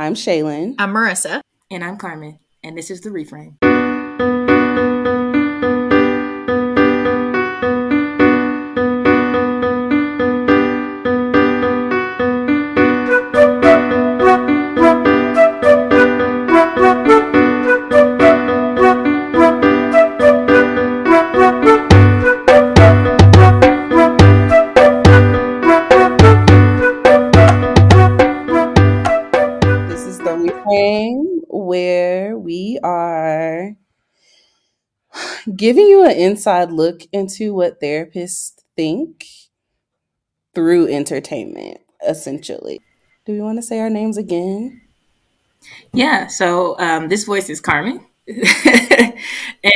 I'm Chélynn. I'm Marissa. And I'm Carmen. And this is The Reframe. Giving you an inside look into what therapists think through entertainment, essentially. Do we want to say our names again? Yeah, so um, this voice is Carmen.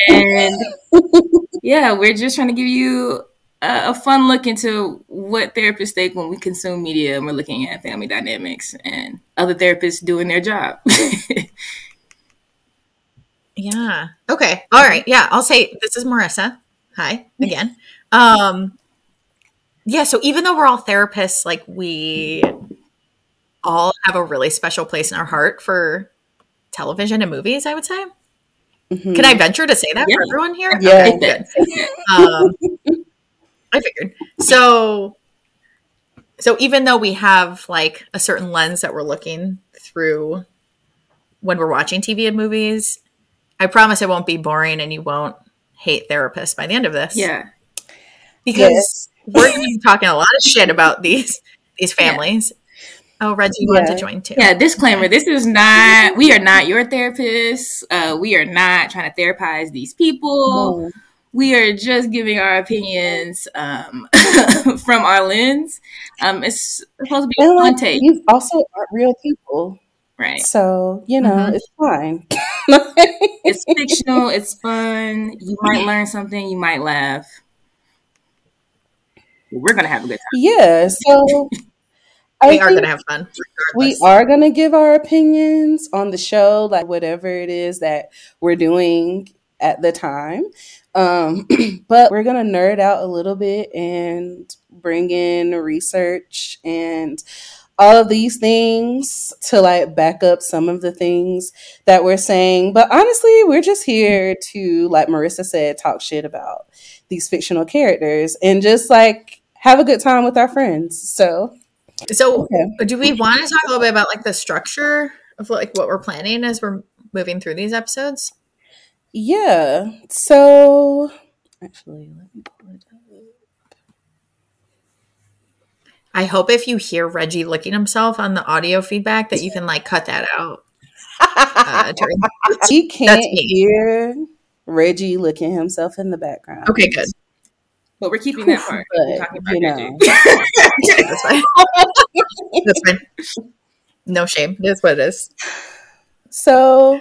and yeah, we're just trying to give you a, a fun look into what therapists think when we consume media and we're looking at family dynamics and other therapists doing their job. Yeah. Okay. All right. Yeah. I'll say this is Marissa. Hi again. Um, yeah. So even though we're all therapists, like we all have a really special place in our heart for television and movies, I would say. Mhm. Can I venture to say that Yeah. for everyone here? Yeah. Okay, good. Um, I figured. So, so even though we have like a certain lens that we're looking through when we're watching TV and movies, I promise it won't be boring and you won't hate therapists by the end of this. yeah. because we're going to be talking a lot of shit about these these families. Oh, Reggie wanted Yeah. to join too. Yeah, disclaimer. This is not, we are not your therapists. Uh, we are not trying to therapize these people. No. we are just giving our opinions um, from our lens. Um, it's supposed to be a And fun like, take, you also aren't real people. Right? So, you know, Mhm. it's fine. It's fictional. It's fun. You might learn something. You might laugh. We're gonna have a good time. yeah. So, I we are going to have fun. we are going to give our opinions on the show, like whatever it is that we're doing at the time. Um, but we're going to nerd out a little bit and bring in research and all of these things to like back up some of the things that we're saying. But honestly, we're just here to, like Marissa said, talk shit about these fictional characters and just like have a good time with our friends. So, So, okay. do we want to talk a little bit about like the structure of like what we're planning as we're moving through these episodes? Yeah. So actually, let me pull it up. I hope if you hear Reggie licking himself on the audio feedback that you can like cut that out. Uh, he can't hear Reggie licking himself in the background. okay, good. But we're keeping that part. We're But, talking about you know. Jay. That's fine. That's fine. No shame. It is what it is. So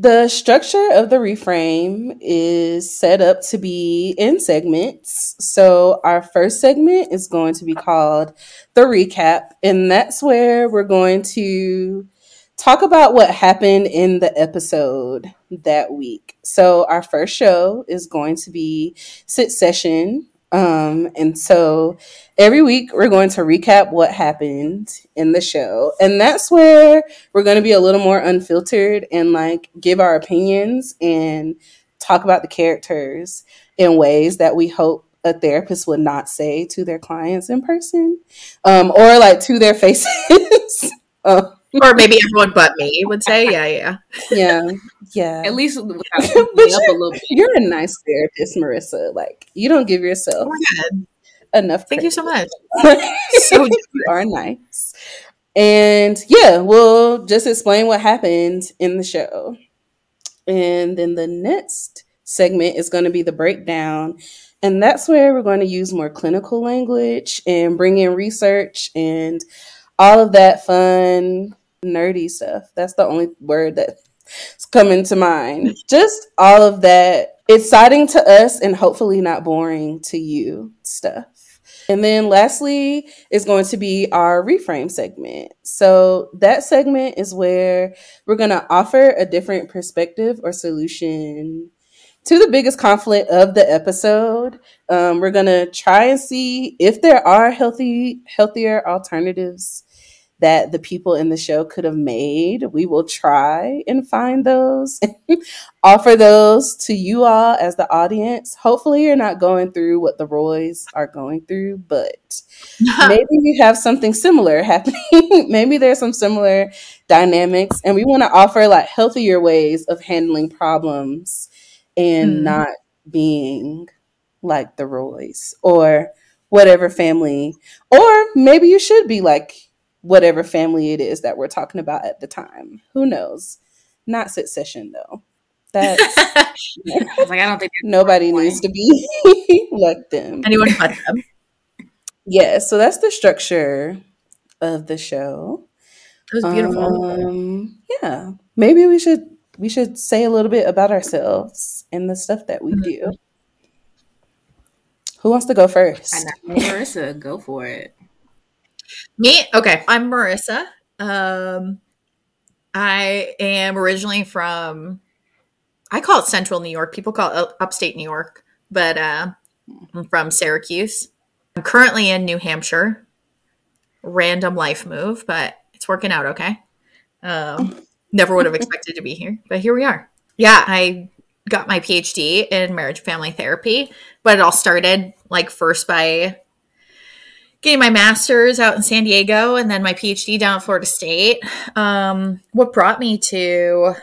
the structure of the reframe is set up to be in segments. So our first segment is going to be called the recap, and that's where we're going to talk about what happened in the episode that week. So our first show is going to be Succession. Um, and so every week we're going to recap what happened in the show. And that's where we're going to be a little more unfiltered and like give our opinions and talk about the characters in ways that we hope a therapist would not say to their clients in person um, or like to their faces. uh, Or maybe everyone but me would say, yeah, yeah. yeah, yeah. At least But up a you're, little bit. you're a nice therapist, Marissa. Like you don't give yourself We're enough. Thank you so much. much. So you are nice. And yeah, we'll just explain what happened in the show. And then the next segment is going to be the breakdown. And that's where we're going to use more clinical language and bring in research and all of that fun, nerdy stuff. That's the only word that's coming to mind. Just all of that exciting to us and hopefully not boring to you stuff. And then lastly is going to be our reframe segment. So that segment is where we're going to offer a different perspective or solution to the biggest conflict of the episode. Um, we're going to try and see if there are healthy, healthier alternatives that the people in the show could have made. We will try and find those, offer those to you all as the audience. Hopefully, you're not going through what the Roys are going through, but maybe you have something similar happening. maybe there's some similar dynamics, and we want to offer like healthier ways of handling problems and mm. not being like the Roys or whatever family, or maybe you should be like whatever family it is that we're talking about at the time. Who knows? Not succession though. That's like I don't think nobody needs to be like them. Anyone but them. Yeah, so that's the structure of the show. It was beautiful. Um, yeah, maybe we should we should say a little bit about ourselves and the stuff that we mm-hmm. do. Who wants to go first? I. Marissa, go for it. Me? Okay. I'm Marissa. Um, I am originally from, I call it central New York. People call it upstate New York, but uh, I'm from Syracuse. I'm currently in New Hampshire. Random life move, but it's working out okay. Um, never would have expected to be here, but here we are. Yeah, I got my PhD in marriage family therapy, but it all started like first by getting my master's out in San Diego and then my PhD down at Florida State. Um, what brought me to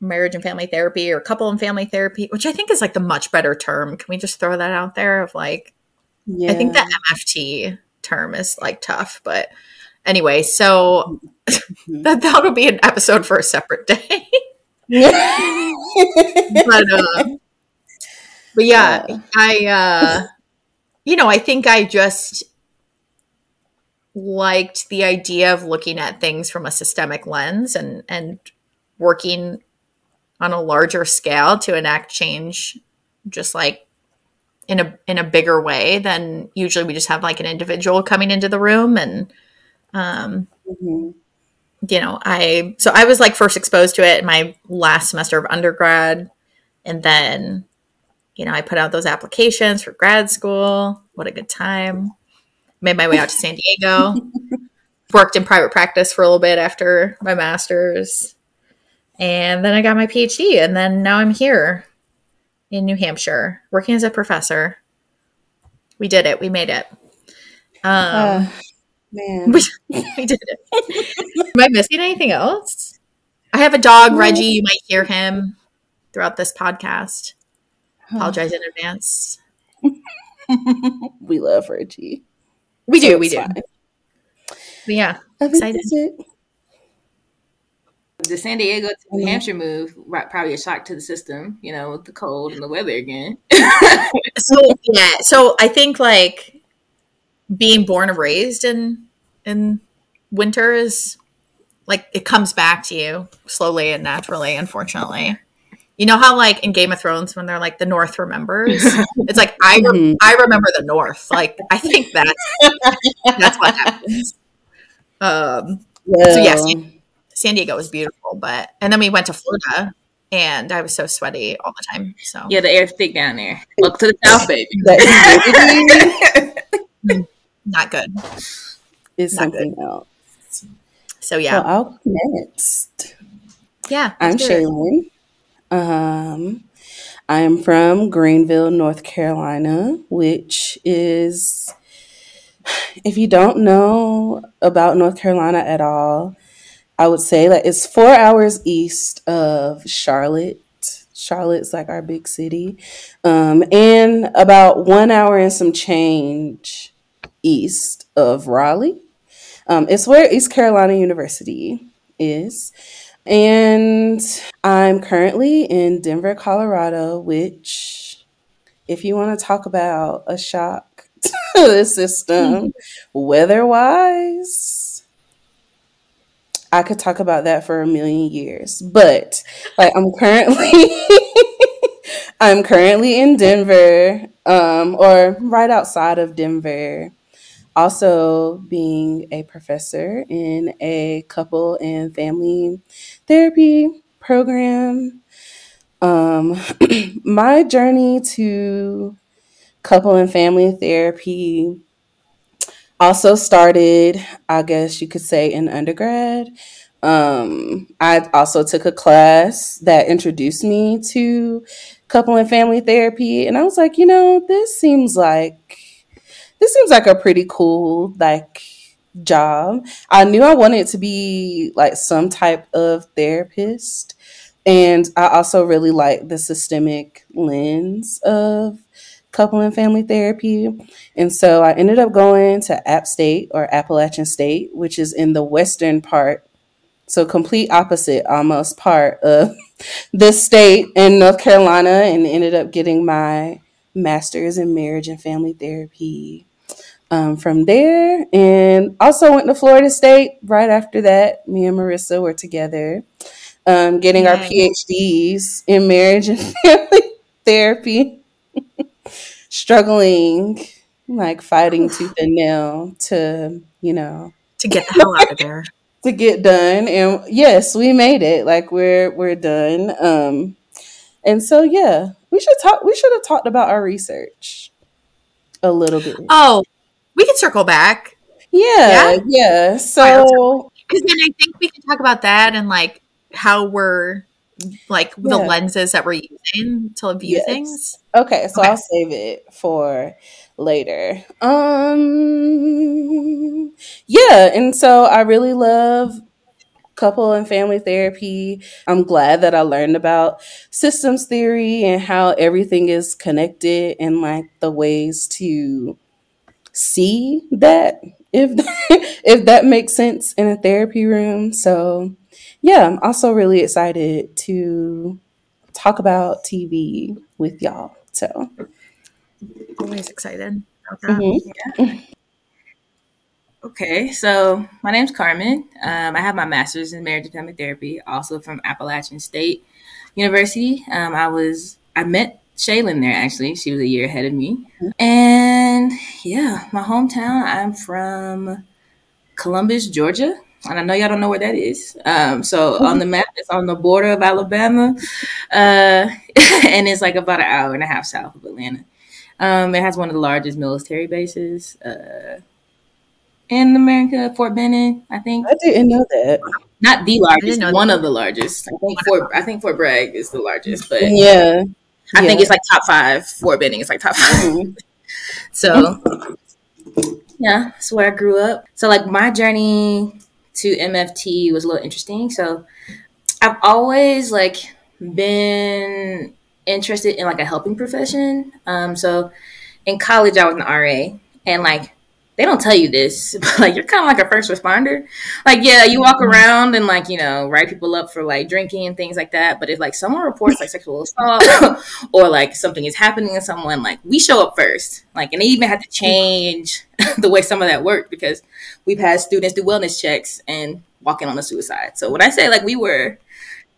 marriage and family therapy or couple and family therapy, which I think is like the much better term. Can we just throw that out there of like, yeah. I think the MFT term is like tough, but anyway, so that, that'll be an episode for a separate day. but, uh, but yeah, yeah. I, uh, you know, I think I just liked the idea of looking at things from a systemic lens and and working on a larger scale to enact change just like in a in a bigger way than usually we just have like an individual coming into the room and um mm-hmm. you know i so i was like first exposed to it in my last semester of undergrad and then you know, I put out those applications for grad school. What a good time. Made my way out to San Diego. Worked in private practice for a little bit after my master's. And then I got my PhD. And then now I'm here in New Hampshire working as a professor. We did it. We made it. Um, uh, man. We, we did it. Am I missing anything else? I have a dog, Reggie. You might hear him throughout this podcast. Apologize in advance. we love Reggie. We do, so we do. Fine. But yeah, oh, excited. The San Diego to New mm-hmm. Hampshire move probably a shock to the system, you know, with the cold and the weather again. so yeah, so I think like being born and raised in in winter is like it comes back to you slowly and naturally, unfortunately. You know how like in Game of Thrones when they're like the North remembers? it's like I re- mm-hmm. I remember the North. Like I think that's that's what happens. Um yeah. so yes, yeah, San Diego was beautiful, but and then we went to Florida and I was so sweaty all the time. So Yeah, the air's thick down there. Look to the south, baby. Not good. Is something good. else. So yeah. Well, I'll next. Yeah. I'm Chélynn. Um, I am from Greenville, North Carolina, which is, if you don't know about North Carolina at all, I would say that it's four hours east of Charlotte. Charlotte's like our big city, um, and about one hour and some change east of Raleigh. Um, it's where East Carolina University is. And I'm currently in Denver, Colorado, which, if you want to talk about a shock to the system, weather wise, I could talk about that for a million years. But like I'm currently I'm currently in Denver, um, or right outside of Denver also being a professor in a couple and family therapy program. Um, my journey to couple and family therapy, also started, I guess you could say, in undergrad. Um, I also took a class that introduced me to couple and family therapy, and I was like, you know, this seems like this seems like a pretty cool like job. I knew I wanted to be like some type of therapist. And I also really like the systemic lens of couple and family therapy. And so I ended up going to App State or Appalachian State, which is in the western part. So complete opposite almost part of the state in North Carolina and ended up getting my master's in marriage and family therapy um, from there. And also went to Florida State right after that. Me and Marissa were together um, getting our PhDs in marriage and family therapy, struggling, like fighting tooth and nail to, you know, to get the hell out of there. to get done. And yes, we made it. Like we're we're done. Um, and so yeah, we should talk. We should have talked about our research a little bit. Oh, we can circle back. Yeah, yeah. yeah. So because then I think we can talk about that and like how we're like yeah. the lenses that we're using to view yes. things. Okay, so okay. I'll save it for later. Um yeah, and so I really love couple and family therapy. I'm glad that I learned about systems theory and how everything is connected and like the ways to see that if if that makes sense in a therapy room. So, yeah, I'm also really excited to talk about TV with y'all. So, always excited. Mm-hmm. Yeah. Okay, so my name's Carmen. Um, I have my master's in marriage and family therapy, also from Appalachian State University. Um, I was I met Chélynn there actually. She was a year ahead of me. And yeah, my hometown, I'm from Columbus, Georgia. And I know y'all don't know where that is. Um, so on the map, it's on the border of Alabama. Uh, and it's like about an hour and a half south of Atlanta. Um, it has one of the largest military bases uh, in America, Fort Benning, I think. I didn't know that. Not the largest, one that. of the largest. I think Fort I think Fort Bragg is the largest, but yeah. I yeah. think it's like top five. Fort Benning is like top 5 mm-hmm. so yeah, that's where I grew up. So like my journey to MFT was a little interesting. So I've always like been interested in like a helping profession. Um, so in college I was an RA and like they don't tell you this, but like you're kind of like a first responder. Like, yeah, you walk mm-hmm. around and like, you know, write people up for like drinking and things like that. But if like someone reports like sexual assault or like something is happening to someone, like we show up first. Like, and they even had to change the way some of that worked because we've had students do wellness checks and walking on the suicide. So when I say like we were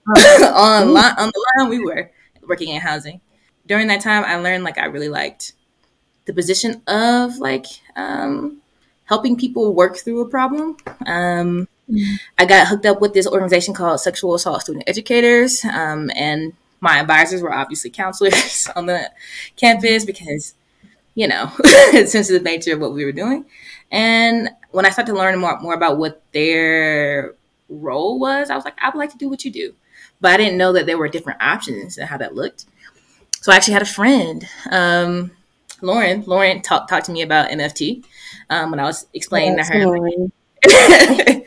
on line, on the line, we were working in housing. During that time, I learned like I really liked the position of like um, helping people work through a problem. Um, mm-hmm. I got hooked up with this organization called Sexual Assault Student Educators, um, and my advisors were obviously counselors on the campus because, you know, it's sensitive nature of what we were doing. And when I started to learn more more about what their role was, I was like, I would like to do what you do, but I didn't know that there were different options and how that looked. So I actually had a friend um, Lauren, Lauren talked talked to me about MFT um, when I was explaining That's to her.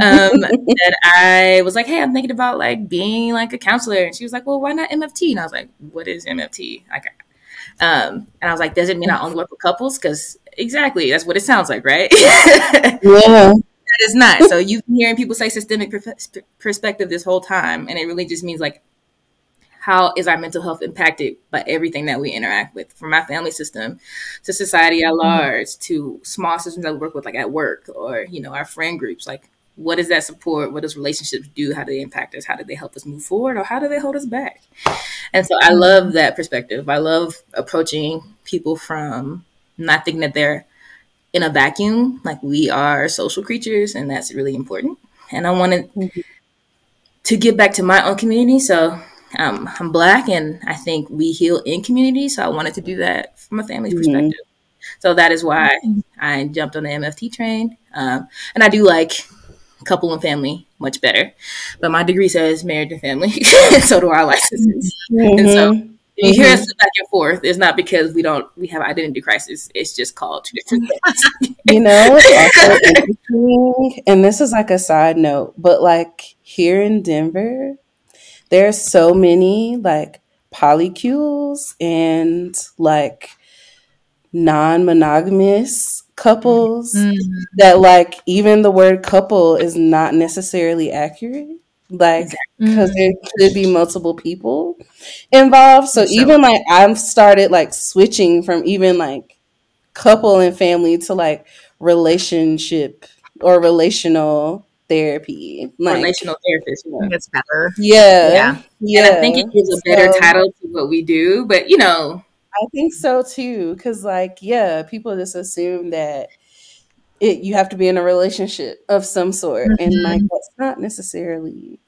um, that I was like, hey, I'm thinking about like being like a counselor, and she was like, well, why not MFT? And I was like, what is MFT? Like, um, and I was like, does it mean I only work with couples? Because exactly, that's what it sounds like, right? yeah. That is not. So you've been hearing people say systemic perspective this whole time, and it really just means like how is our mental health impacted by everything that we interact with? From our family system to society at mm-hmm. large mm-hmm. to small systems that we work with like at work or you know our friend groups. Like what does that support? What does relationships do? How do they impact us? How do they help us move forward? Or how do they hold us back? And so i mm-hmm. love that perspective. I love approaching people from not thinking that they're in a vacuum like we are social creatures and that's really important. And i wanted mm-hmm. to give back to my own community. So um, I'm black and I think we heal in community. So I wanted to do that from a family's mm-hmm. perspective. So that is why I jumped on the MFT train. Um, and I do like couple and family much better. But my degree says married and family. so do our licenses. Mm-hmm. And so mm-hmm. you hear us mm-hmm. back and forth, it's not because we don't we have identity crisis. It's just called two different things. you know, and this is like a side note, but like here in Denver, there's so many like polycules and like non-monogamous couples mm-hmm. that like even the word couple is not necessarily accurate like because mm-hmm. there could be multiple people involved so, so even like i've started like switching from even like couple and family to like relationship or relational therapy like, relational therapist you know? that's better yeah yeah yeah and i think it gives a better so, title to what we do but you know I think so too. Cause like, yeah, people just assume that it you have to be in a relationship of some sort. Mm-hmm. And like that's not necessarily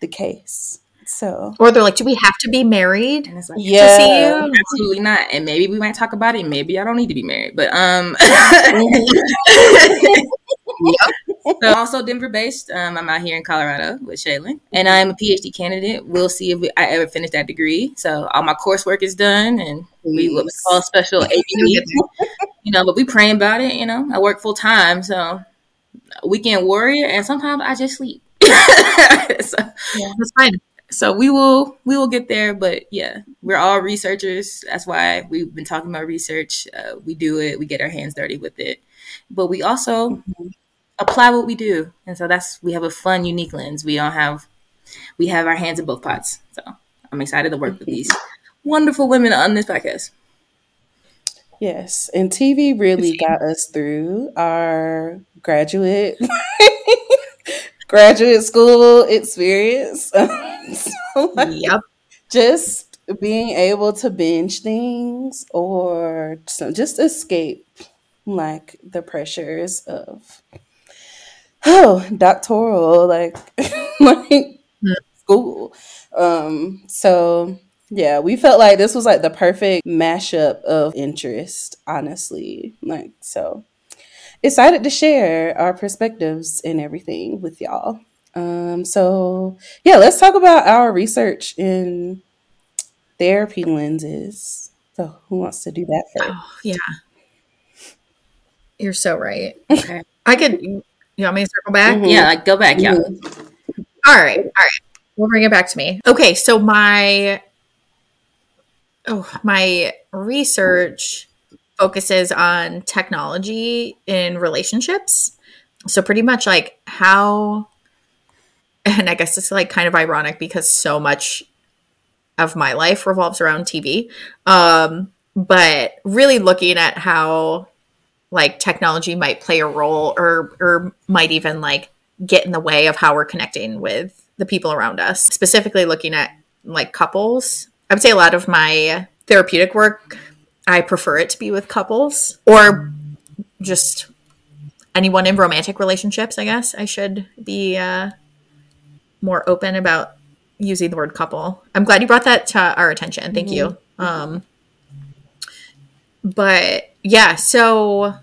the case. So Or they're like, Do we have to be married? And it's like, yeah, absolutely not. And maybe we might talk about it, maybe I don't need to be married. But um yep. So also Denver based. Um, I'm out here in Colorado with Chélynn, and I'm a PhD candidate. We'll see if we, I ever finish that degree. So all my coursework is done, and we what we call special ABD. you know, but we praying about it. You know, I work full time, so weekend warrior, and sometimes I just sleep. so, yeah, that's fine. So we will we will get there, but yeah, we're all researchers. That's why we've been talking about research. Uh, we do it. We get our hands dirty with it, but we also mm-hmm. apply what we do, and so that's we have a fun, unique lens. We don't have we have our hands in both pots. So I'm excited to work with these wonderful women on this podcast. Yes, and TV really got us through our graduate graduate school experience. so, like, yep. Just being able to binge things or just escape like the pressures of oh doctoral like like mm. school um so yeah, we felt like this was like the perfect mashup of interest, honestly. Like, so excited to share our perspectives and everything with y'all. Um, so yeah, let's talk about our research in therapy lenses. So who wants to do that first? Oh, yeah. You're so right. Okay. I could you want me to circle back? Mm-hmm. Yeah, like go back, yeah. Mm-hmm. All right. All right. We'll bring it back to me. Okay, so my oh, my research focuses on technology in relationships. So pretty much like how and I guess it's like kind of ironic because so much of my life revolves around TV. Um, but really looking at how like technology might play a role or or might even like get in the way of how we're connecting with the people around us. Specifically looking at like couples I would say a lot of my therapeutic work, I prefer it to be with couples or just anyone in romantic relationships, I guess. I should be uh, more open about using the word couple. I'm glad you brought that to our attention. Thank mm-hmm. you. Um, but yeah, so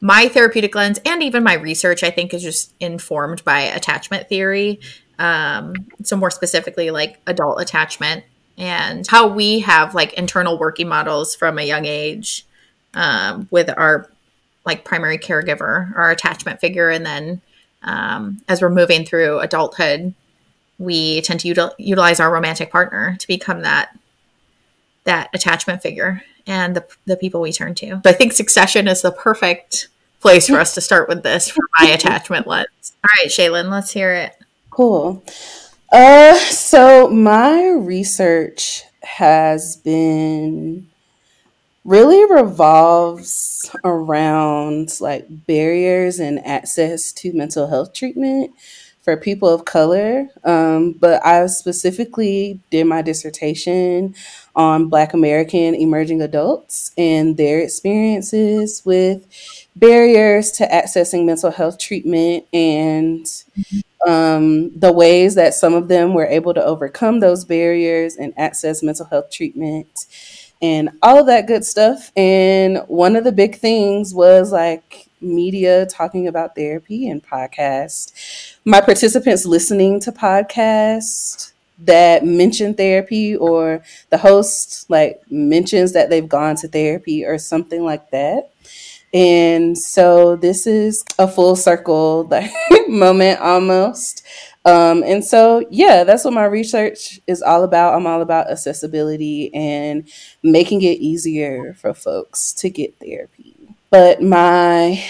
my therapeutic lens and even my research, I think, is just informed by attachment theory. Um, so, more specifically, like adult attachment and how we have like internal working models from a young age um, with our like primary caregiver, our attachment figure, and then um, as we're moving through adulthood, we tend to util- utilize our romantic partner to become that that attachment figure and the, the people we turn to. So I think Succession is the perfect place for us to start with this for my attachment lens. All right, Chélynn, let's hear it. Cool. Uh, so my research has been really revolves around like barriers and access to mental health treatment for people of color. Um, but I specifically did my dissertation on Black American emerging adults and their experiences with barriers to accessing mental health treatment and um, the ways that some of them were able to overcome those barriers and access mental health treatment, and all of that good stuff. And one of the big things was like media talking about therapy and podcast. My participants listening to podcasts that mention therapy or the host like mentions that they've gone to therapy or something like that. And so this is a full circle moment almost. Um, and so, yeah, that's what my research is all about. I'm all about accessibility and making it easier for folks to get therapy. But my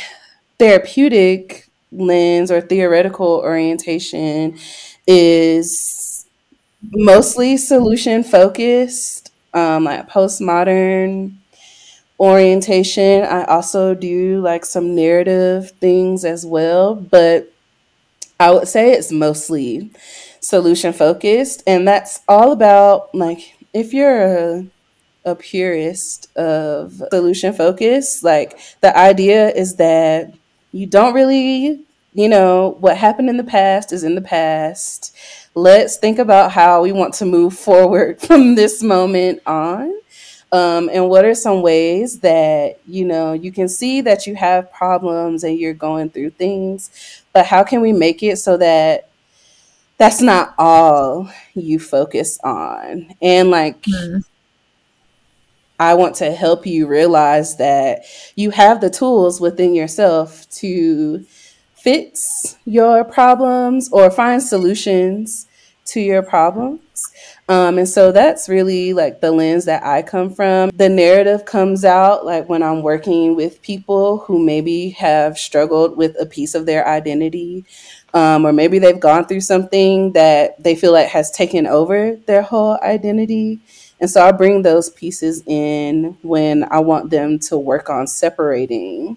therapeutic lens or theoretical orientation is mostly solution focused, um, like postmodern orientation. I also do like some narrative things as well, but I would say it's mostly solution focused. And that's all about like if you're a, a purist of solution focus, like the idea is that you don't really, you know, what happened in the past is in the past. Let's think about how we want to move forward from this moment on. Um, and what are some ways that you know you can see that you have problems and you're going through things but how can we make it so that that's not all you focus on and like mm-hmm. I want to help you realize that you have the tools within yourself to fix your problems or find solutions to your problems um, and so that's really like the lens that I come from. The narrative comes out like when I'm working with people who maybe have struggled with a piece of their identity, um, or maybe they've gone through something that they feel like has taken over their whole identity. And so I bring those pieces in when I want them to work on separating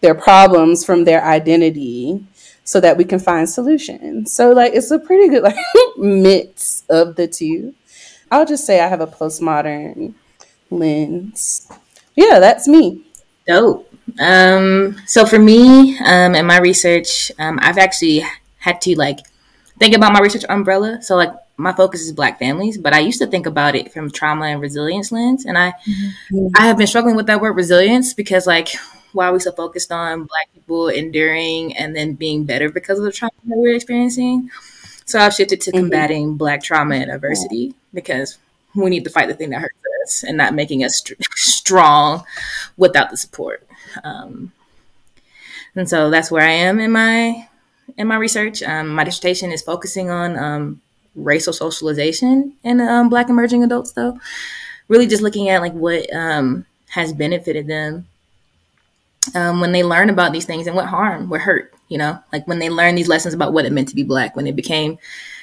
their problems from their identity so that we can find solutions. So like it's a pretty good like mix of the two. I'll just say I have a postmodern lens. Yeah, that's me. Dope. Um, so for me, um, in my research, um, I've actually had to like think about my research umbrella. So like my focus is black families, but I used to think about it from trauma and resilience lens. And I mm-hmm. I have been struggling with that word resilience because like why are we so focused on black people enduring and then being better because of the trauma that we're experiencing? So I've shifted to mm-hmm. combating mm-hmm. black trauma and adversity because we need to fight the thing that hurts us and not making us st- strong without the support. Um, and so that's where I am in my in my research. Um, my dissertation is focusing on um, racial socialization in um, Black emerging adults, though. Really, just looking at like what um, has benefited them um, when they learn about these things and what harm, what hurt, you know, like when they learn these lessons about what it meant to be black, when it became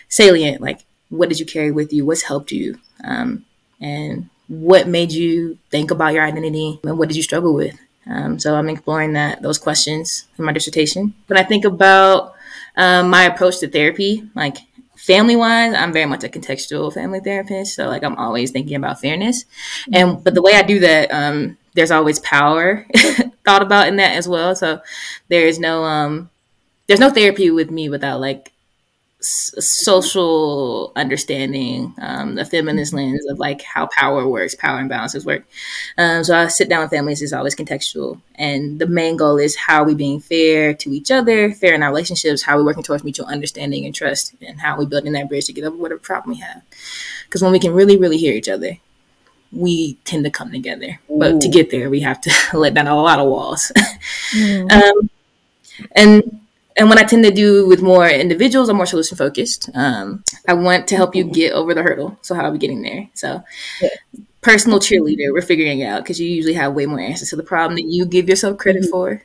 salient, like what did you carry with you, what's helped you, um, and what made you think about your identity, and what did you struggle with. Um, so I'm exploring that those questions in my dissertation. When I think about um, my approach to therapy, like family wise, I'm very much a contextual family therapist. So like I'm always thinking about fairness, and but the way I do that um, there's always power thought about in that as well. So there is no um there's no therapy with me without like s- social understanding, um, the feminist lens of like how power works, power imbalances work. Um, so I sit down with families is always contextual, and the main goal is how are we being fair to each other, fair in our relationships, how are we working towards mutual understanding and trust, and how are we building that bridge to get over whatever problem we have. Because when we can really, really hear each other, we tend to come together. Ooh. But to get there, we have to let down a lot of walls. Mm. um, and and what I tend to do with more individuals, I'm more solution focused. Um, I want to help you get over the hurdle. So how are we getting there? So yeah. personal cheerleader, we're figuring it out because you usually have way more answers to the problem that you give yourself credit mm-hmm. for.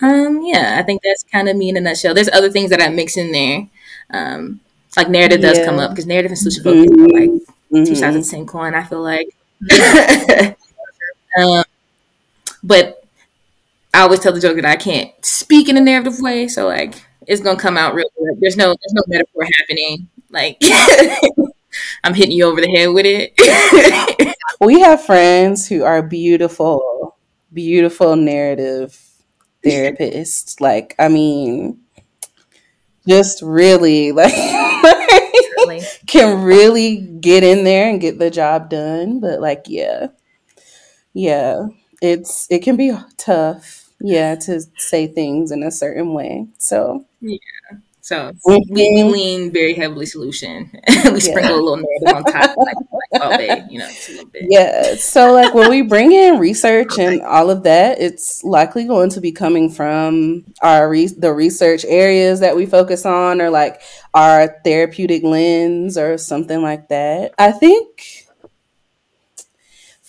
um, yeah, I think that's kind of me in a nutshell. There's other things that I mix in there. Um, like narrative yeah. does come up because narrative and solution focused mm-hmm. like mm-hmm. two sides of the same coin. I feel like, um, but I always tell the joke that I can't speak in a narrative way, so like it's gonna come out real good. There's no there's no metaphor happening. Like I'm hitting you over the head with it. we have friends who are beautiful, beautiful narrative therapists. Like, I mean, just really like can really get in there and get the job done. But like, yeah, yeah, it's it can be tough, yeah, to say things in a certain way. So yeah. So we, we lean very heavily solution. we sprinkle a little narrative on top, like, like oh, babe, you know, a little bit. Yeah. So like when we bring in research and all of that, it's likely going to be coming from our re- the research areas that we focus on, or like our therapeutic lens, or something like that. I think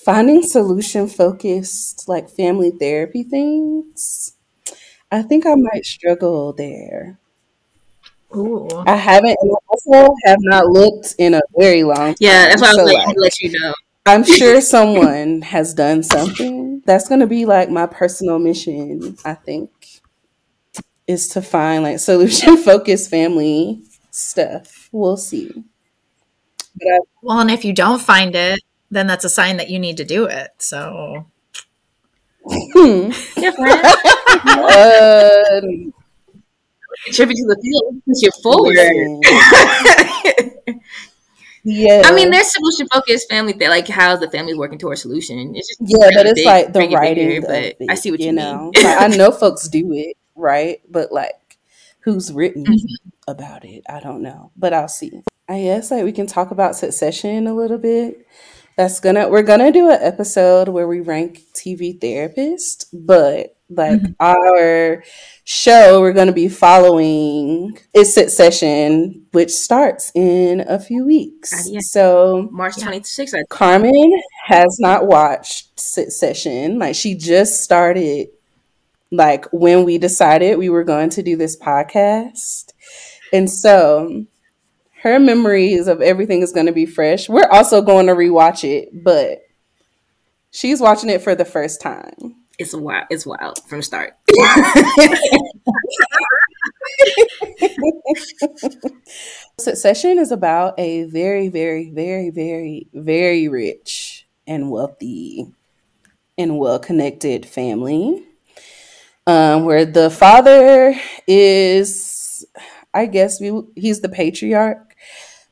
finding solution focused like family therapy things. I think I might struggle there. Ooh. I haven't, and I also have not looked in a very long time. Yeah, that's why I was like, like, let you know. I'm sure someone has done something. That's going to be like my personal mission, I think, is to find like solution focused family stuff. We'll see. I, well, and if you don't find it, then that's a sign that you need to do it. So. Hmm. uh, contribute to the field because you're forward. yeah. I mean, there's solution focused family that like how's the family working towards solution. It's just yeah, but it's big, like the writing. Bigger, but it, I see what you, you know. like, I know folks do it right, but like who's written mm-hmm. about it? I don't know, but I'll see. I guess like we can talk about Succession a little bit that's gonna we're gonna do an episode where we rank TV therapist, but like mm-hmm. our show we're going to be following is Succession which starts in a few weeks. Uh, yeah. so march 26th carmen has not watched Succession like she just started like when we decided we were going to do this podcast. And so her memories of everything is going to be fresh we're also going to rewatch it but she's watching it for the first time it's wild. It's wild from start. Succession is about a very, very, very, very, very rich and wealthy and well connected family. Um, where the father is, I guess, we, he's the patriarch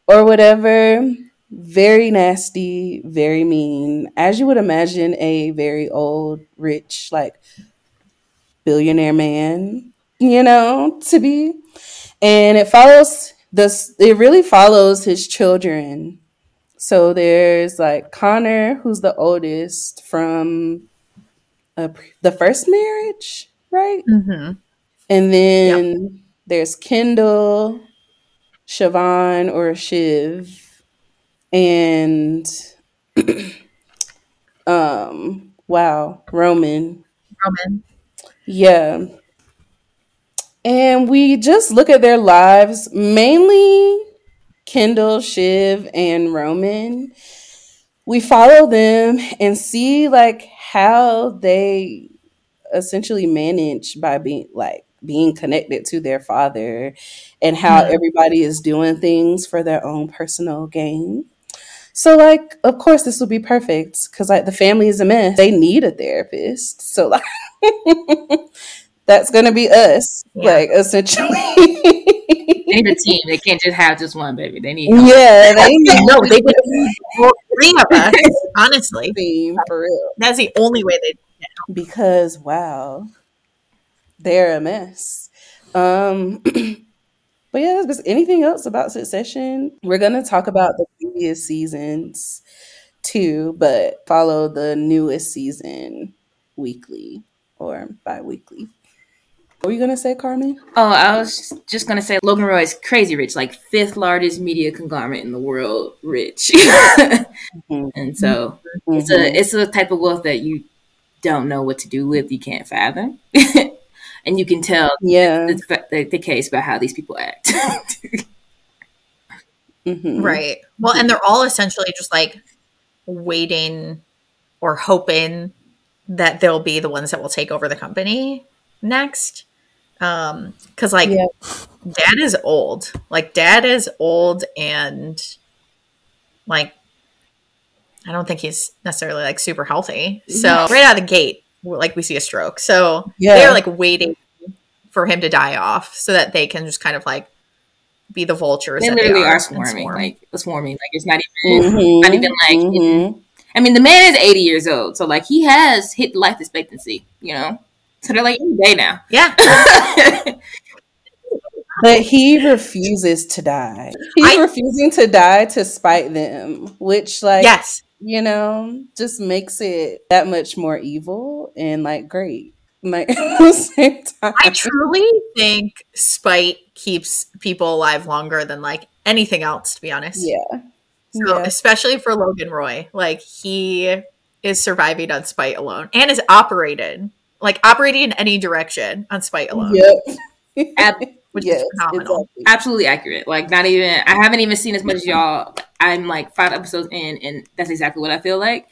or whatever very nasty, very mean, as you would imagine a very old, rich, like billionaire man, you know, to be. And it follows this, it really follows his children. So there's like Connor, who's the oldest from a, the first marriage, right? Mm-hmm. And then yep. there's Kendall, Siobhan, or Shiv and um wow roman. Roman. Yeah. And we just look at their lives mainly kendall shiv and roman. We follow them and see like how they essentially manage by being like being connected to their father and how mm-hmm. everybody is doing things for their own personal gain so like, of course, this will be perfect because like the family is a mess. They need a therapist. So like, that's gonna be us. Yeah. Like essentially. they need a team. They can't just have just one baby. They need. Help. Yeah, they need. no, they need three of us. Honestly, team for real. That's the only way they. Because wow, they're a mess. Um, But yeah, there's anything else about Succession? We're gonna talk about the previous seasons too, but follow the newest season weekly or bi-weekly. What were you gonna say, Carmen? Oh, I was just gonna say Logan Roy is crazy rich, like fifth largest media conglomerate in the world, rich. mm-hmm. And so mm-hmm. it's a it's a type of wealth that you don't know what to do with, you can't fathom. and you can tell yeah. the, the, the case about how these people act. Mm-hmm. right. Well and they're all essentially just like waiting or hoping that they'll be the ones that will take over the company next. Um because like yeah. dad is old. Like dad is old and like i don't think he's necessarily like super healthy. So right out of the gate like we see a stroke. So yeah. they're like waiting for him to die off so that they can just kind of like be the vultures. They that literally they are, are swarming, swarm. like swarming. Like it's not even, Mhm, not even like. mhm. I mean, the man is eighty years old, so like he has hit life expectancy. You know, so they're like any day now. yeah, But he refuses to die. He's I- refusing to die to spite them, which, like, yes, you know, just makes it that much more evil and like great. Like at the same time. I truly think spite keeps people alive longer than like anything else. To be honest, yeah. So, yeah. especially for Logan Roy, like he is surviving on spite alone and is operated like operating in any direction on spite alone, Yep. which yes, is phenomenal. exactly. Absolutely accurate. Like not even. I haven't even seen as much as y'all. I'm like five episodes in, and that's exactly what I feel like.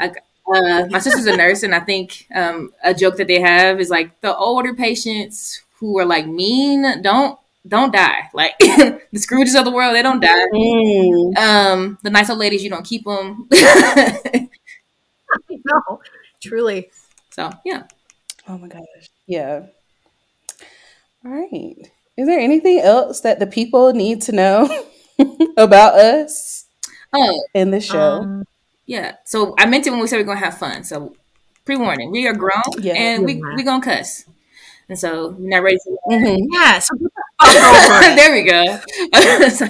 Like uh, my sister's a nurse, and I think um, a joke that they have is like the older patients who are like mean don't don't die. Like the Scrooges of the world, they don't die. Mm. Um, the nice old ladies, you don't keep them. no, truly. so yeah. Oh my gosh. Yeah. All right. Is there anything else that the people need to know about us Oh in the show? Um, yeah. So I mentioned when we said we're gonna have fun. So pre warning, we are grown Yeah. and we Yeah. we gonna cuss. And so we're not ready to Mhm. yeah, so get the fuck over it. there we go. It's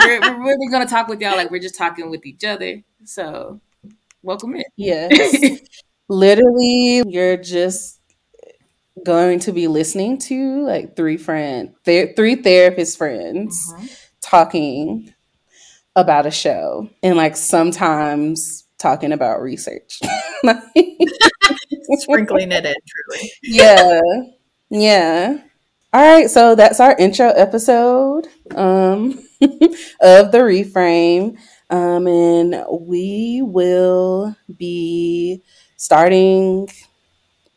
we're, we're really gonna talk with y'all like we're just talking with each other. So welcome in. Yes. Literally, you're just going to be listening to like three friend, th- three therapist friends talking about a show, and like sometimes talking about research. Sprinkling it in, truly. yeah, yeah. All right, so that's our intro episode um, of the reframe, um, and we will be starting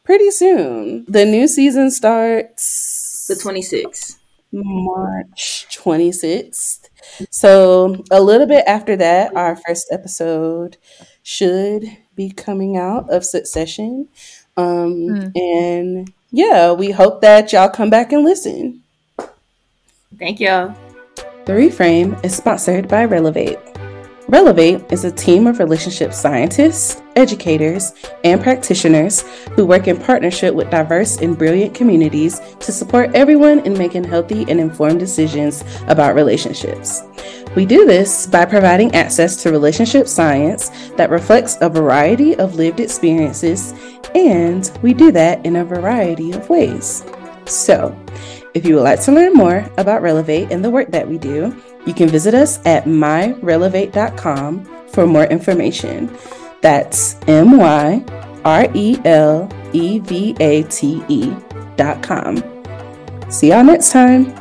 pretty soon. The new season starts The 26th. March 26th. So, a little bit after that, our first episode should be coming out of Succession. Um, Mm. And yeah, we hope that y'all come back and listen. Thank y'all. The Reframe is sponsored by Relevate. Relevate is a team of relationship scientists, educators, and practitioners who work in partnership with diverse and brilliant communities to support everyone in making healthy and informed decisions about relationships. We do this by providing access to relationship science that reflects a variety of lived experiences, and we do that in a variety of ways. So, if you would like to learn more about Relevate and the work that we do, you can visit us at myrelevate.com for more information. That's M Y R E L E V A T E dot com. See y'all next time.